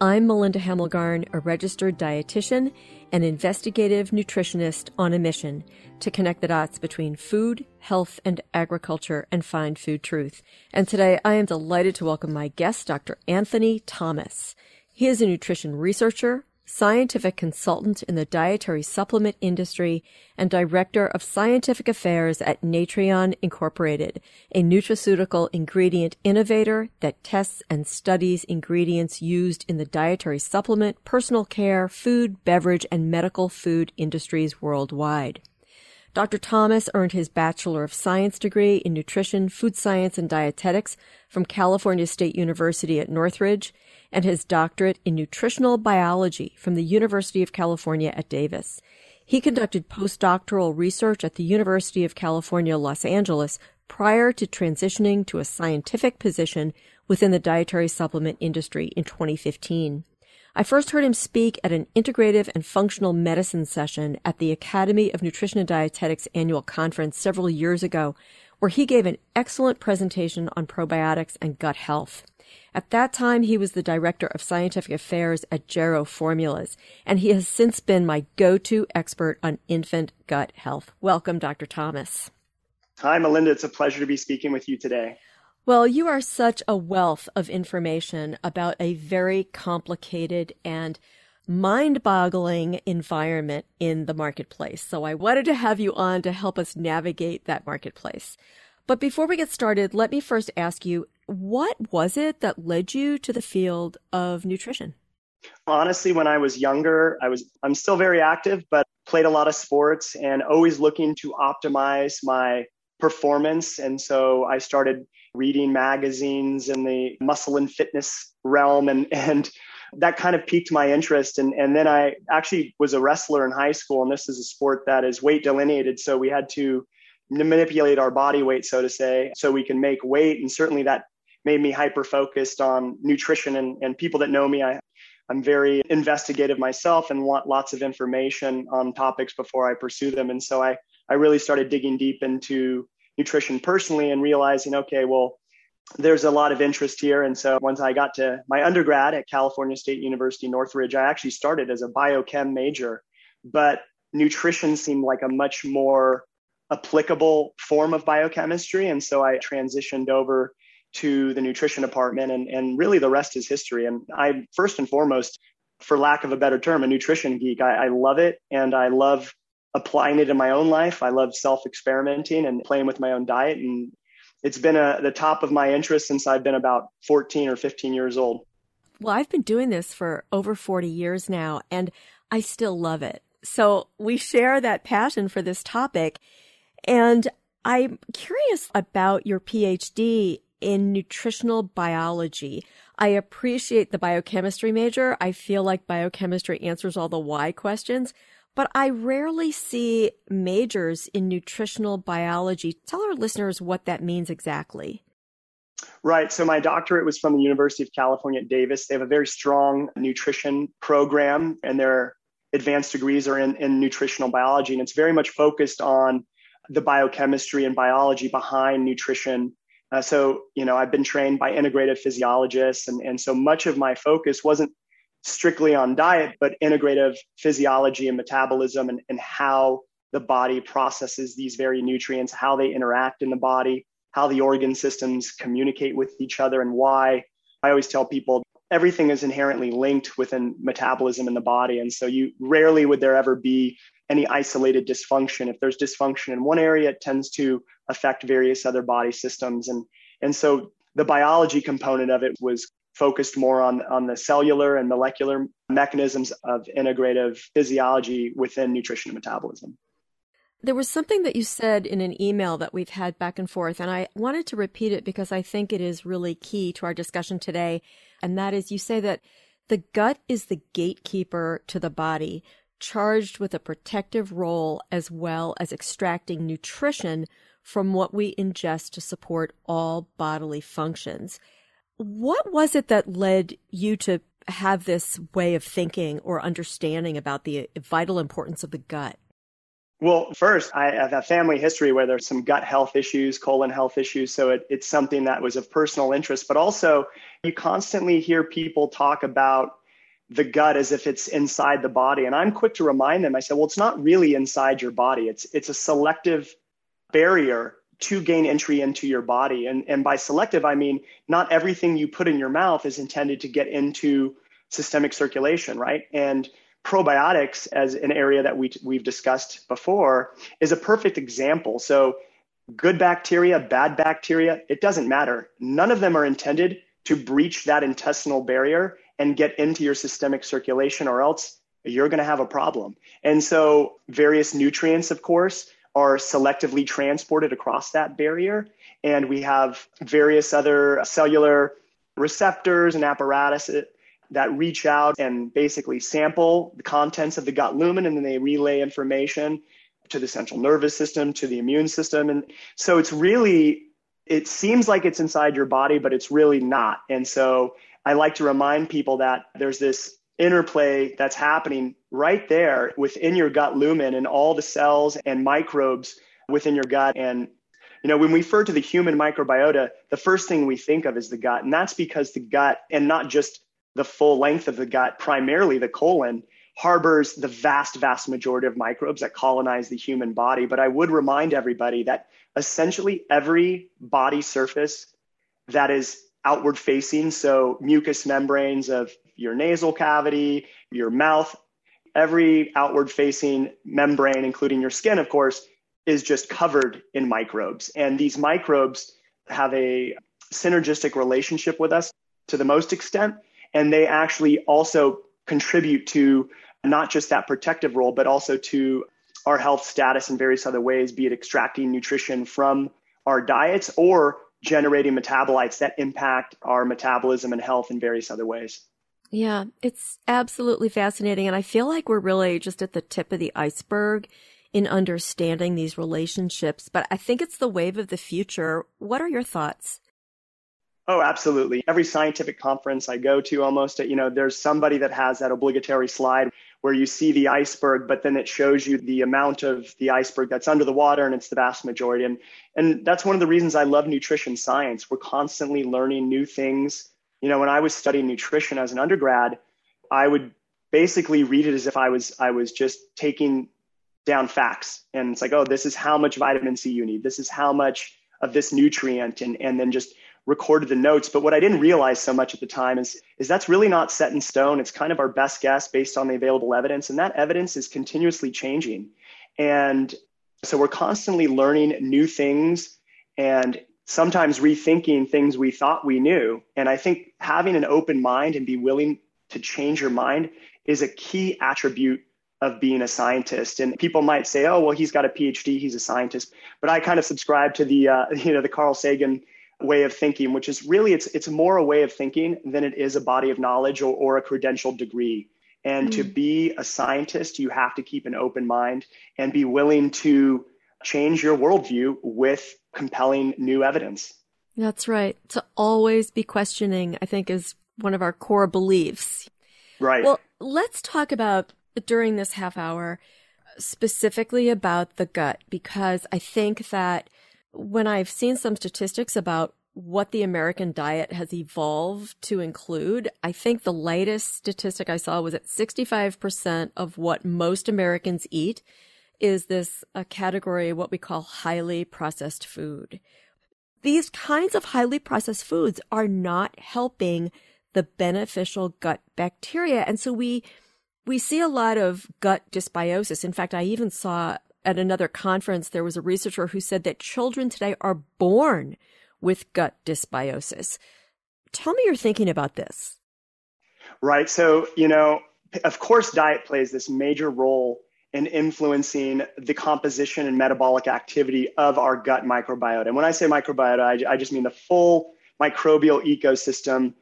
I'm Melinda Hemmelgarn, a registered dietitian an investigative nutritionist on a mission to connect the dots between food, health, and agriculture and find food truth. And today I am delighted to welcome my guest, Dr. Anthony Thomas. He is a nutrition researcher, scientific consultant in the dietary supplement industry, and director of scientific affairs at Natreon Incorporated, a nutraceutical ingredient innovator that tests and studies ingredients used in the dietary supplement, personal care, food, beverage, and medical food industries worldwide. Dr. Thomas earned his Bachelor of Science degree in Nutrition, Food Science, and Dietetics from California State University at Northridge and his doctorate in nutritional biology from the University of California at Davis. He conducted postdoctoral research at the University of California, Los Angeles prior to transitioning to a scientific position within the dietary supplement industry in 2015. I first heard him speak at an integrative and functional medicine session at the Academy of Nutrition and Dietetics annual conference several years ago, where he gave an excellent presentation on probiotics and gut health. At that time, he was the director of scientific affairs at Jarrow Formulas, and he has since been my go-to expert on infant gut health. Welcome, Dr. Thomas. Hi, Melinda. It's a pleasure to be speaking with you today. Well, you are such a wealth of information about a very complicated and mind boggling environment in the marketplace. So I wanted to have you on to help us navigate that marketplace. But before we get started, let me first ask you what was it that led you to the field of nutrition? Honestly, when I was younger, I was I'm still very active, but played a lot of sports and always looking to optimize my performance. And so I started reading magazines in the muscle and fitness realm and and that kind of piqued my interest and and then I actually was a wrestler in high school and this is a sport that is weight delineated so we had to manipulate our body weight so to say so we can make weight and certainly that made me hyper focused on nutrition and, and people that know me I I'm very investigative myself and want lots of information on topics before I pursue them and so I I really started digging deep into nutrition personally and realizing okay well there's a lot of interest here. And so once I got to my undergrad at California State University Northridge, I actually started as a biochem major, but nutrition seemed like a much more applicable form of biochemistry. And so I transitioned over to the nutrition department and, and really the rest is history. And I first and foremost, for lack of a better term, a nutrition geek. I, I love it and I love applying it in my own life. I love self experimenting and playing with my own diet and it's been a, the top of my interest since I've been about 14 or 15 years old. Well, I've been doing this for over 40 years now, and I still love it. So we share that passion for this topic. And I'm curious about your PhD in nutritional biology. I appreciate the biochemistry major. I feel like biochemistry answers all the why questions, but I rarely see majors in nutritional biology. Tell our listeners what that means exactly. Right. So my doctorate was from the University of California at Davis. They have a very strong nutrition program, and their advanced degrees are in, in nutritional biology. And it's very much focused on the biochemistry and biology behind nutrition. Uh, so, you know, I've been trained by integrative physiologists. And, and so much of my focus wasn't strictly on diet, but integrative physiology and metabolism and, and how the body processes these very nutrients, how they interact in the body, how the organ systems communicate with each other, and why. I always tell people everything is inherently linked within metabolism in the body. And so you rarely would there ever be any isolated dysfunction. If there's dysfunction in one area, it tends to affect various other body systems. And, and so the biology component of it was focused more on, on the cellular and molecular mechanisms of integrative physiology within nutrition and metabolism. There was something that you said in an email that we've had back and forth, and I wanted to repeat it because I think it is really key to our discussion today. And that is you say that the gut is the gatekeeper to the body. Charged with a protective role as well as extracting nutrition from what we ingest to support all bodily functions. What was it that led you to have this way of thinking or understanding about the vital importance of the gut? Well, first, I have a family history where there's some gut health issues, colon health issues. So it, it's something that was of personal interest. But also, you constantly hear people talk about the gut as if it's inside the body. And I'm quick to remind them, I said, well, it's not really inside your body. It's, it's a selective barrier to gain entry into your body. And, and by selective, I mean not everything you put in your mouth is intended to get into systemic circulation, right? And probiotics, as an area that we, we've discussed before, is a perfect example. So, good bacteria, bad bacteria, it doesn't matter. None of them are intended to breach that intestinal barrier and get into your systemic circulation, or else you're going to have a problem. And so, various nutrients, of course, are selectively transported across that barrier. And we have various other cellular receptors and apparatus that reach out and basically sample the contents of the gut lumen and then they relay information to the central nervous system, to the immune system. And so it's really, it seems like it's inside your body, but it's really not. And so I like to remind people that there's this interplay that's happening right there within your gut lumen and all the cells and microbes within your gut. And, you know, when we refer to the human microbiota, the first thing we think of is the gut. And that's because the gut, and not just the full length of the gut, primarily the colon, harbors the vast, vast majority of microbes that colonize the human body. But I would remind everybody that essentially every body surface that is outward facing, so mucous membranes of your nasal cavity, your mouth, every outward facing membrane, including your skin, of course, is just covered in microbes. And these microbes have a synergistic relationship with us to the most extent. And they actually also contribute to not just that protective role, but also to our health status in various other ways, be it extracting nutrition from our diets or generating metabolites that impact our metabolism and health in various other ways. Yeah, it's absolutely fascinating. And I feel like we're really just at the tip of the iceberg in understanding these relationships. But I think it's the wave of the future. What are your thoughts? Oh, absolutely. Every scientific conference I go to almost, you know, there's somebody that has that obligatory slide where you see the iceberg, but then it shows you the amount of the iceberg that's under the water and it's the vast majority. And, and that's one of the reasons I love nutrition science. We're constantly learning new things you know, when I was studying nutrition as an undergrad, I would basically read it as if I was I was just taking down facts. And it's like, oh, this is how much vitamin C you need. This is how much of this nutrient and and then just recorded the notes. But what I didn't realize so much at the time is is that's really not set in stone. It's kind of our best guess based on the available evidence. And that evidence is continuously changing. And so we're constantly learning new things and sometimes rethinking things we thought we knew. And I think having an open mind and be willing to change your mind is a key attribute of being a scientist. And people might say, "Oh, well, he's got a PhD, he's a scientist." But I kind of subscribe to the uh, you know the Carl Sagan way of thinking, which is really it's it's more a way of thinking than it is a body of knowledge or, or a credentialed degree. And mm. to be a scientist, you have to keep an open mind and be willing to change your worldview with compelling new evidence. That's right. To always be questioning, I think, is one of our core beliefs. Right. Well, let's talk about during this half hour specifically about the gut, because I think that when I've seen some statistics about what the American diet has evolved to include, I think the latest statistic I saw was that 65% of what most Americans eat is this a category what we call highly processed food. These kinds of highly processed foods are not helping the beneficial gut bacteria. And so we we see a lot of gut dysbiosis. In fact, I even saw at another conference there was a researcher who said that children today are born with gut dysbiosis. Tell me your thinking about this. Right. So, you know, of course diet plays this major role in influencing the composition and metabolic activity of our gut microbiota. And when I say microbiota, I, I just mean the full microbial ecosystem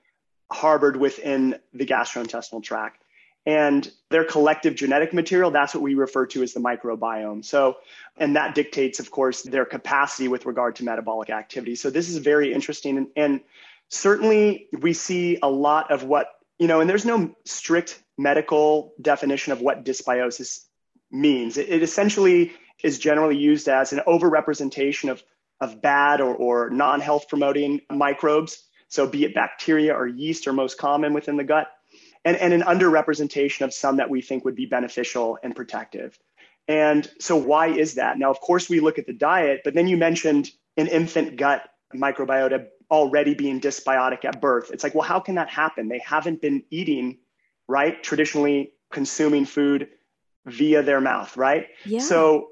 harbored within the gastrointestinal tract. And their collective genetic material, that's what we refer to as the microbiome. So, and that dictates, of course, their capacity with regard to metabolic activity. So, this is very interesting. And, and certainly, we see a lot of what, you know, and there's no strict medical definition of what dysbiosis means. It, it essentially is generally used as an overrepresentation of, of bad or, or non health promoting microbes. So, be it bacteria or yeast are most common within the gut and, and an underrepresentation of some that we think would be beneficial and protective. And so, why is that? Now, of course, we look at the diet, but then you mentioned an infant gut microbiota already being dysbiotic at birth. It's like, well, how can that happen? They haven't been eating, right? Traditionally consuming food via their mouth, right? Yeah. So,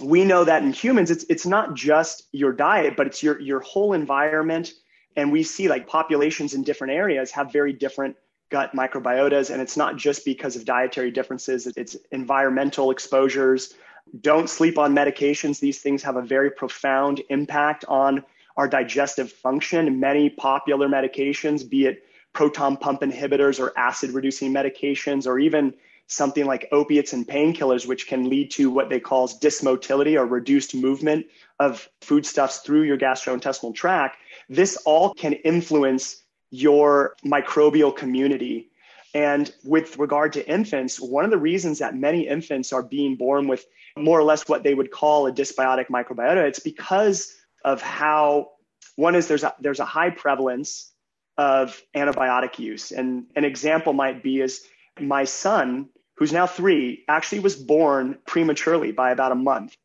we know that in humans, it's it's not just your diet, but it's your your whole environment. And we see like populations in different areas have very different gut microbiotas. And it's not just because of dietary differences, it's environmental exposures. Don't sleep on medications. These things have a very profound impact on our digestive function. Many popular medications, be it proton pump inhibitors or acid reducing medications, or even something like opiates and painkillers, which can lead to what they call dysmotility or reduced movement of foodstuffs through your gastrointestinal tract. This all can influence your microbial community. And with regard to infants, one of the reasons that many infants are being born with more or less what they would call a dysbiotic microbiota, it's because of how one is there's a, there's a high prevalence of antibiotic use. And an example might be is my son, who's now three, actually was born prematurely by about a month.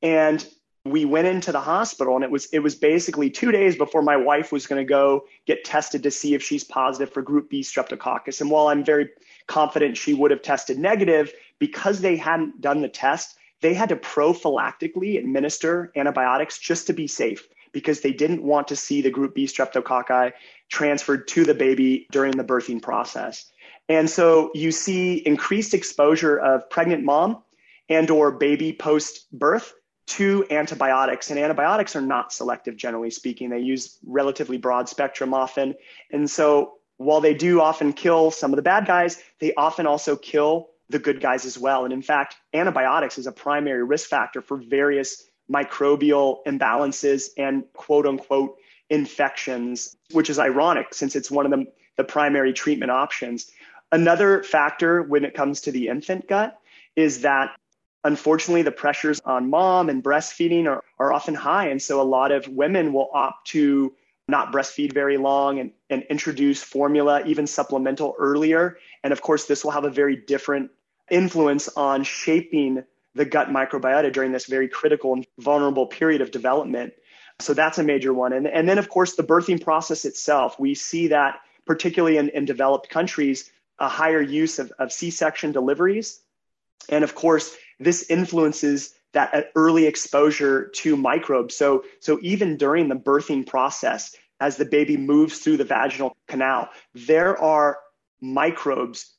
And we went into the hospital and it was it was basically two days before my wife was going to go get tested to see if she's positive for group b streptococcus. And while i'm very confident she would have tested negative because they hadn't done the test they had to prophylactically administer antibiotics just to be safe because they didn't want to see the group b streptococci transferred to the baby during the birthing process. And so you see increased exposure of pregnant mom and or baby post birth to antibiotics. And antibiotics are not selective, generally speaking. They use relatively broad spectrum often. And so while they do often kill some of the bad guys, they often also kill the good guys as well. And in fact, antibiotics is a primary risk factor for various microbial imbalances and quote unquote infections, which is ironic since it's one of the, the primary treatment options. Another factor when it comes to the infant gut is that unfortunately, the pressures on mom and breastfeeding are, are often high. And so a lot of women will opt to not breastfeed very long and, and introduce formula, even supplemental earlier. And of course, this will have a very different influence on shaping the gut microbiota during this very critical and vulnerable period of development. So that's a major one. And, and then, of course, the birthing process itself. We see that, particularly in, in developed countries, a higher use of, of C section deliveries. And of course, this influences that uh, early exposure to microbes. So, so even during the birthing process, as the baby moves through the vaginal canal, there are microbes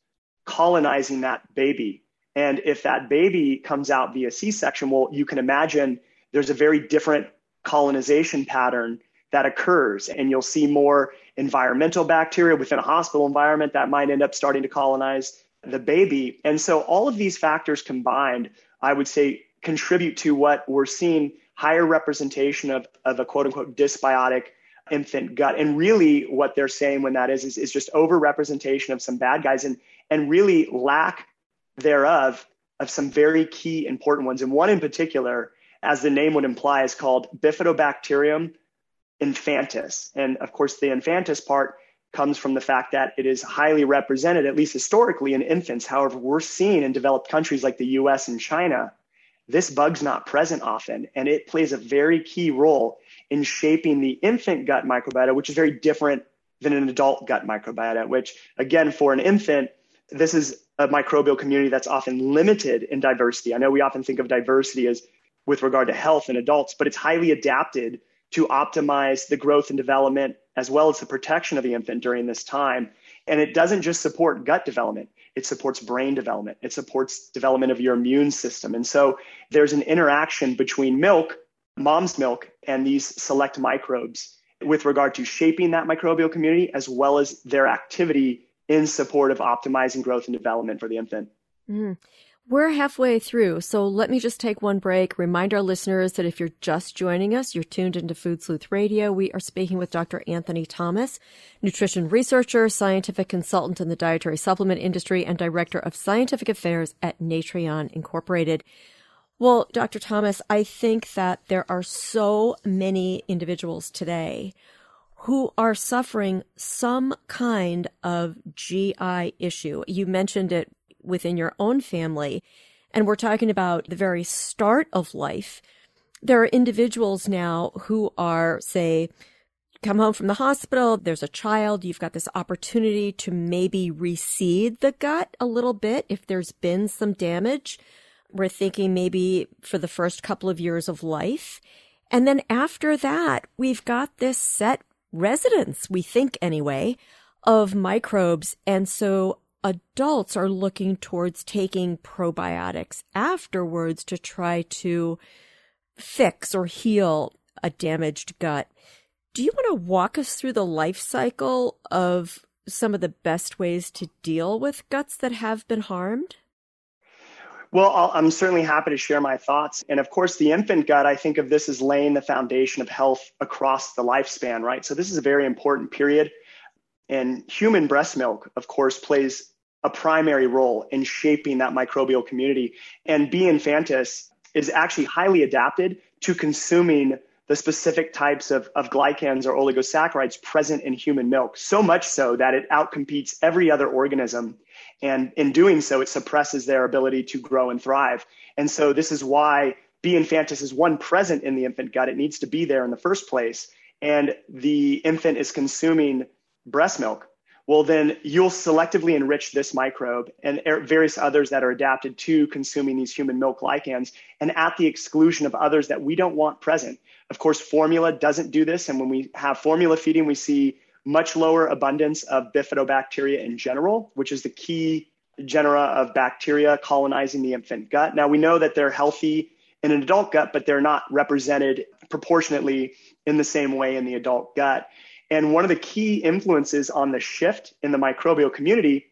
colonizing that baby. And if that baby comes out via C section, well, you can imagine there's a very different colonization pattern that occurs. And you'll see more environmental bacteria within a hospital environment that might end up starting to colonize the baby. And so all of these factors combined, I would say, contribute to what we're seeing higher representation of, of a quote unquote dysbiotic infant gut. And really what they're saying when that is, is, is just overrepresentation of some bad guys and, and really lack thereof of some very key important ones. And one in particular, as the name would imply, is called Bifidobacterium infantis. And of course, the infantis part comes from the fact that it is highly represented, at least historically, in infants. However, we're seeing in developed countries like the US and China, this bug's not present often, and it plays a very key role in shaping the infant gut microbiota, which is very different than an adult gut microbiota, which, again, for an infant, this is a microbial community that's often limited in diversity. I know we often think of diversity as with regard to health in adults, but it's highly adapted to optimize the growth and development as well as the protection of the infant during this time. And it doesn't just support gut development, it supports brain development, it supports development of your immune system. And so there's an interaction between milk, mom's milk, and these select microbes with regard to shaping that microbial community as well as their activity in support of optimizing growth and development for the infant. Mm. We're halfway through, so let me just take one break. Remind our listeners that if you're just joining us, you're tuned into Food Sleuth Radio. We are speaking with Dr. Anthony Thomas, nutrition researcher, scientific consultant in the dietary supplement industry, and director of scientific affairs at Natreon Incorporated. Well, Dr. Thomas, I think that there are so many individuals today who are suffering some kind of GI issue. You mentioned it within your own family. And we're talking about the very start of life. There are individuals now who are, say, come home from the hospital, there's a child, you've got this opportunity to maybe reseed the gut a little bit if there's been some damage. We're thinking maybe for the first couple of years of life. And then after that, we've got this set residence, we think anyway, of microbes. And so adults are looking towards taking probiotics afterwards to try to fix or heal a damaged gut. Do you want to walk us through the life cycle of some of the best ways to deal with guts that have been harmed? Well, i am certainly happy to share my thoughts. And of course, the infant gut, I think of this as laying the foundation of health across the lifespan, right? So this is a very important period. And human breast milk, of course, plays a primary role in shaping that microbial community. And B. infantis is actually highly adapted to consuming the specific types of, of glycans or oligosaccharides present in human milk, so much so that it outcompetes every other organism. And in doing so, it suppresses their ability to grow and thrive. And so this is why B. infantis is one present in the infant gut. It needs to be there in the first place. And the infant is consuming breast milk well, then you'll selectively enrich this microbe and er, various others that are adapted to consuming these human milk glycans and at the exclusion of others that we don't want present. Of course, formula doesn't do this. And when we have formula feeding, we see much lower abundance of bifidobacteria in general, which is the key genera of bacteria colonizing the infant gut. Now, we know that they're healthy in an adult gut, but they're not represented proportionately in the same way in the adult gut. And one of the key influences on the shift in the microbial community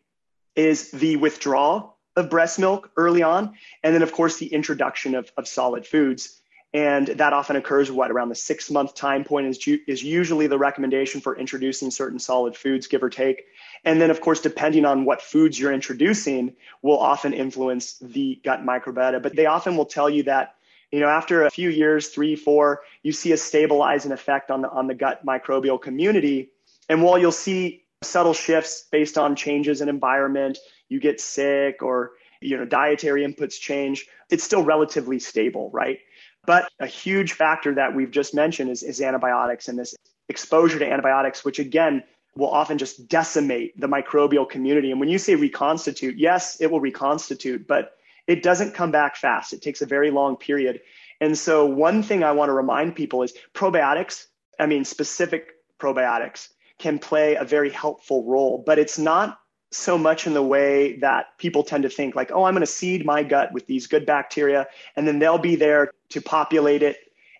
is the withdrawal of breast milk early on. And then, of course, the introduction of, of solid foods. And that often occurs, what, around the six month time point is, is usually the recommendation for introducing certain solid foods, give or take. And then, of course, depending on what foods you're introducing, will often influence the gut microbiota. But they often will tell you that you know, after a few years, three, four, you see a stabilizing effect on the on the gut microbial community. And while you'll see subtle shifts based on changes in environment, you get sick or you know dietary inputs change, it's still relatively stable, right? But a huge factor that we've just mentioned is, is antibiotics and this exposure to antibiotics, which again will often just decimate the microbial community. And when you say reconstitute, yes, it will reconstitute, but it doesn't come back fast. It takes a very long period. And so, one thing I want to remind people is probiotics, I mean, specific probiotics, can play a very helpful role, but it's not so much in the way that people tend to think like, oh, I'm going to seed my gut with these good bacteria, and then they'll be there to populate it,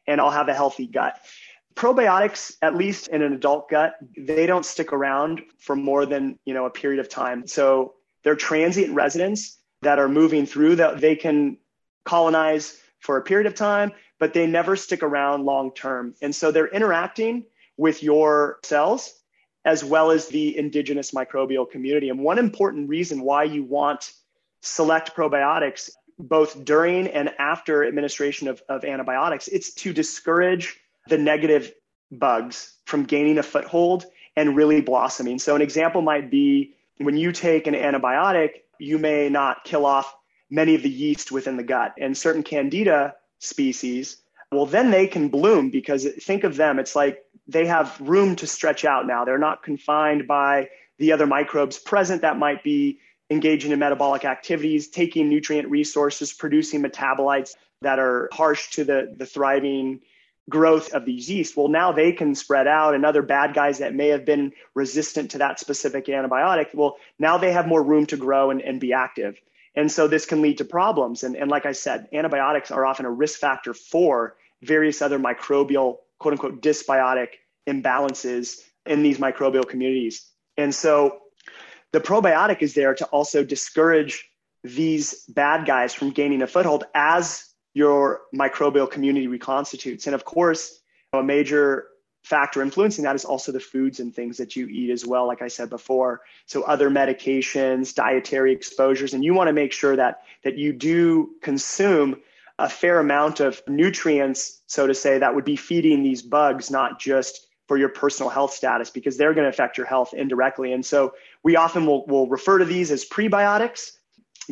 and I'll have a healthy gut. Probiotics, at least in an adult gut, they don't stick around for more than you know a period of time. So they're transient residents that are moving through that they can colonize for a period of time, but they never stick around long term. And so they're interacting with your cells as well as the indigenous microbial community. And one important reason why you want select probiotics both during and after administration of, of antibiotics, it's to discourage the negative bugs from gaining a foothold and really blossoming. So an example might be when you take an antibiotic, you may not kill off many of the yeast within the gut. And certain candida species, well, then they can bloom because think of them, it's like they have room to stretch out now. They're not confined by the other microbes present that might be engaging in metabolic activities, taking nutrient resources, producing metabolites that are harsh to the, the thriving growth of these yeast. Well, now they can spread out, and other bad guys that may have been resistant to that specific antibiotic, well, now they have more room to grow and, and be active. And so this can lead to problems. And, and like I said, antibiotics are often a risk factor for various other microbial, quote unquote, dysbiotic imbalances in these microbial communities. And so the probiotic is there to also discourage these bad guys from gaining a foothold as your microbial community reconstitutes. And of course, a major factor influencing that is also the foods and things that you eat as well, like I said before. So other medications, dietary exposures, and you want to make sure that that you do consume a fair amount of nutrients, so to say, that would be feeding these bugs, not just for your personal health status, because they're going to affect your health indirectly. And so we often will, will refer to these as prebiotics,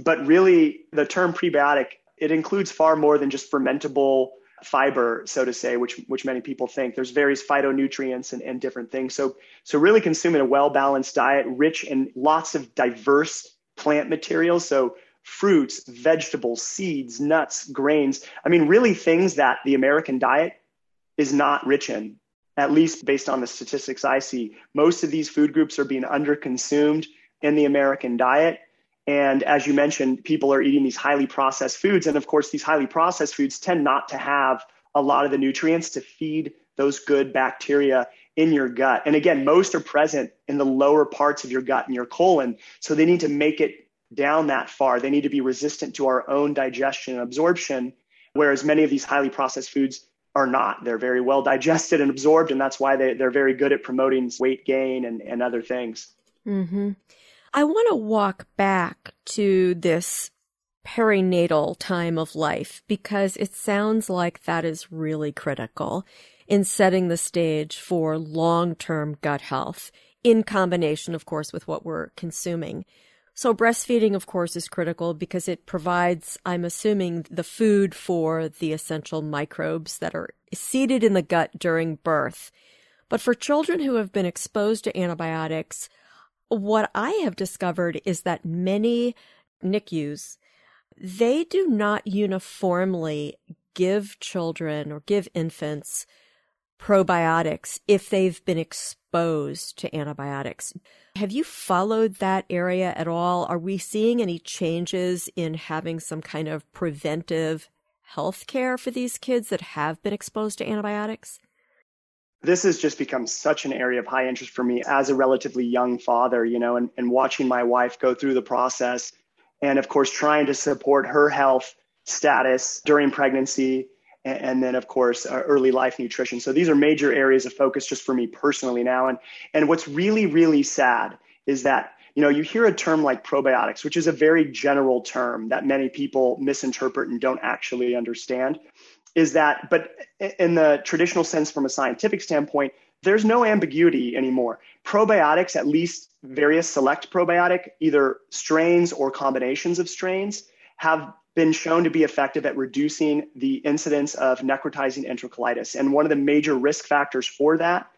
but really the term prebiotic, it includes far more than just fermentable fiber, so to say, which which many people think. There's various phytonutrients and, and different things. So so really consuming a well-balanced diet, rich in lots of diverse plant materials. So fruits, vegetables, seeds, nuts, grains. I mean, really things that the American diet is not rich in, at least based on the statistics I see. Most of these food groups are being underconsumed in the American diet. And as you mentioned, people are eating these highly processed foods. And of course, these highly processed foods tend not to have a lot of the nutrients to feed those good bacteria in your gut. And again, most are present in the lower parts of your gut and your colon. So they need to make it down that far. They need to be resistant to our own digestion and absorption, whereas many of these highly processed foods are not. They're very well digested and absorbed, and that's why they, they're very good at promoting weight gain and, and other things. Mm-hmm. I want to walk back to this perinatal time of life because it sounds like that is really critical in setting the stage for long term gut health, in combination, of course, with what we're consuming. So, breastfeeding, of course, is critical because it provides, I'm assuming, the food for the essential microbes that are seated in the gut during birth. But for children who have been exposed to antibiotics, what I have discovered is that many NICUs, they do not uniformly give children or give infants probiotics if they've been exposed to antibiotics. Have you followed that area at all? Are we seeing any changes in having some kind of preventive health care for these kids that have been exposed to antibiotics? This has just become such an area of high interest for me as a relatively young father, you know, and, and watching my wife go through the process and, of course, trying to support her health status during pregnancy and, and then, of course, uh, early life nutrition. So these are major areas of focus just for me personally now. And, and what's really, really sad is that you know, you hear a term like probiotics, which is a very general term that many people misinterpret and don't actually understand is that, but in the traditional sense from a scientific standpoint, there's no ambiguity anymore. Probiotics, at least various select probiotic, either strains or combinations of strains, have been shown to be effective at reducing the incidence of necrotizing enterocolitis. And one of the major risk factors for that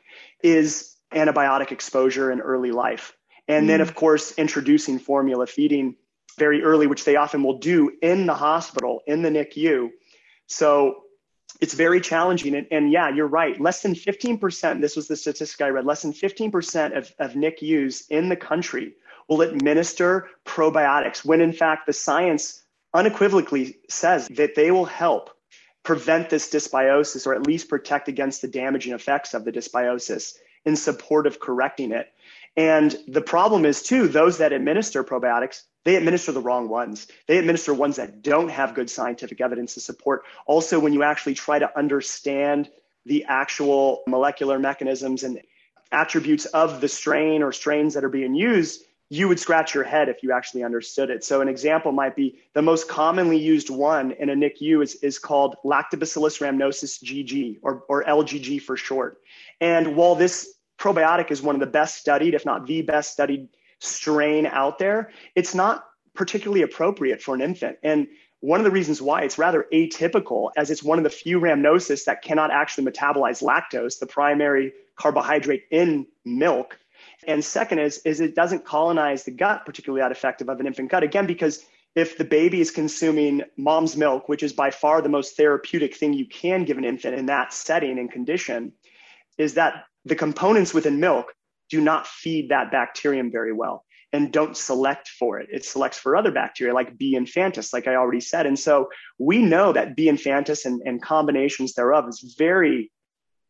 is antibiotic exposure in early life. And mm. then, of course, introducing formula feeding very early, which they often will do in the hospital, in the NICU, so it's very challenging. And, and, yeah, you're right. Less than 15%, this was the statistic I read, less than 15% of, of NICUs in the country will administer probiotics when in fact the science unequivocally says that they will help prevent this dysbiosis or at least protect against the damaging effects of the dysbiosis in support of correcting it. And the problem is, too, those that administer probiotics, they administer the wrong ones. They administer ones that don't have good scientific evidence to support. Also, when you actually try to understand the actual molecular mechanisms and attributes of the strain or strains that are being used, you would scratch your head if you actually understood it. So, an example might be the most commonly used one in a NICU is, is called Lactobacillus rhamnosus GG, or, or LGG for short. And while this probiotic is one of the best studied, if not the best studied strain out there, it's not particularly appropriate for an infant. And one of the reasons why it's rather atypical, as it's one of the few rhamnosus that cannot actually metabolize lactose, the primary carbohydrate in milk. And second is, is it doesn't colonize the gut particularly that effective of an infant gut. Again, because if the baby is consuming mom's milk, which is by far the most therapeutic thing you can give an infant in that setting and condition, is that the components within milk do not feed that bacterium very well and don't select for it. It selects for other bacteria like B. infantis, like I already said. And so we know that B. infantis and, and combinations thereof is very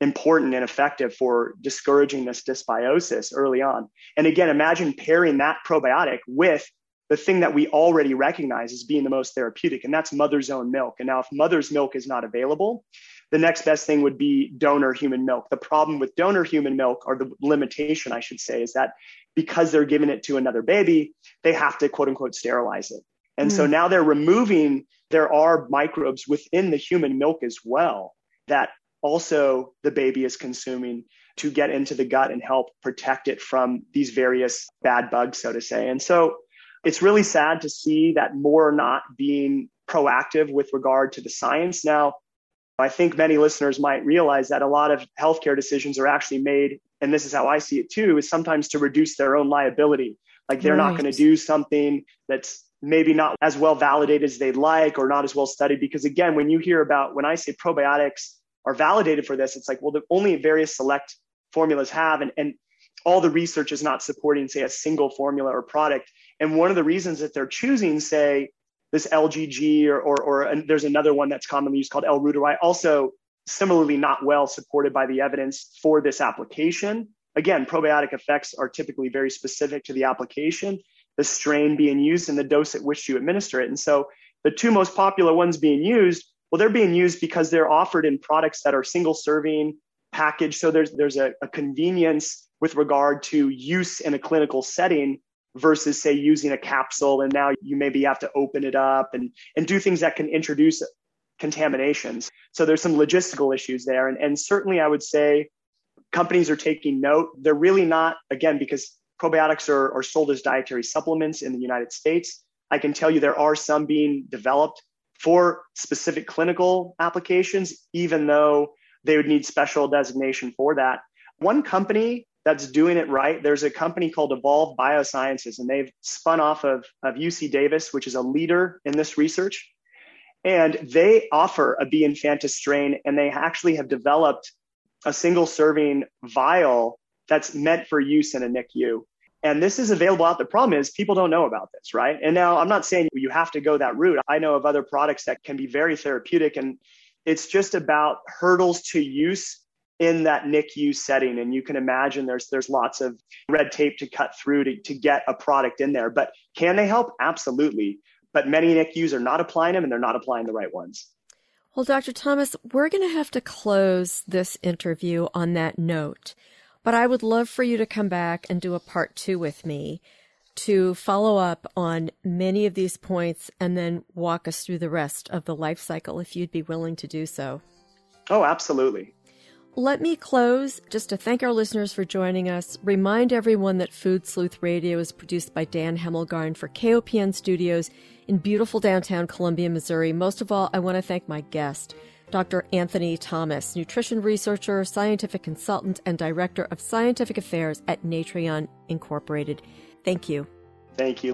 important and effective for discouraging this dysbiosis early on. And again, imagine pairing that probiotic with the thing that we already recognize as being the most therapeutic, and that's mother's own milk. And now, if mother's milk is not available, the next best thing would be donor human milk. The problem with donor human milk, or the limitation, I should say, is that because they're giving it to another baby, they have to quote unquote sterilize it. And mm. so now they're removing, there are microbes within the human milk as well that also the baby is consuming to get into the gut and help protect it from these various bad bugs, so to say. And so it's really sad to see that more not being proactive with regard to the science. Now, I think many listeners might realize that a lot of healthcare decisions are actually made, and this is how I see it too, is sometimes to reduce their own liability. Like they're right. not going to do something that's maybe not as well validated as they'd like or not as well studied. Because again, when you hear about, when I say probiotics are validated for this, it's like, well, the only various select formulas have, and, and all the research is not supporting, say, a single formula or product. And one of the reasons that they're choosing, say, this LGG or, or, or there's another one that's commonly used called L-Reuteri, also similarly not well supported by the evidence for this application. Again, probiotic effects are typically very specific to the application, the strain being used, and the dose at which you administer it. And so the two most popular ones being used, well, they're being used because they're offered in products that are single serving packaged. So there's there's a, a convenience with regard to use in a clinical setting versus say using a capsule and now you maybe have to open it up and, and do things that can introduce contaminations. So there's some logistical issues there. And, and certainly I would say companies are taking note. They're really not, again, because probiotics are, are sold as dietary supplements in the United States. I can tell you there are some being developed for specific clinical applications, even though they would need special designation for that. One company that's doing it right. There's a company called Evolve Biosciences, and they've spun off of, of UC Davis, which is a leader in this research. And they offer a B. infantis strain, and they actually have developed a single serving vial that's meant for use in a NICU. And this is available out. The problem is people don't know about this, right? And now I'm not saying you have to go that route. I know of other products that can be very therapeutic, and it's just about hurdles to use in that NICU setting. And you can imagine there's there's lots of red tape to cut through to, to get a product in there. But can they help? Absolutely. But many NICUs are not applying them and they're not applying the right ones. Well, Dr. Thomas, we're going to have to close this interview on that note. But I would love for you to come back and do a part two with me to follow up on many of these points and then walk us through the rest of the life cycle if you'd be willing to do so. Oh, absolutely. Let me close just to thank our listeners for joining us. Remind everyone that Food Sleuth Radio is produced by Dan Hemmelgarn for KOPN Studios in beautiful downtown Columbia, Missouri. Most of all, I want to thank my guest, Dr. Anthony Thomas, nutrition researcher, scientific consultant, and director of scientific affairs at Natreon Incorporated. Thank you. Thank you.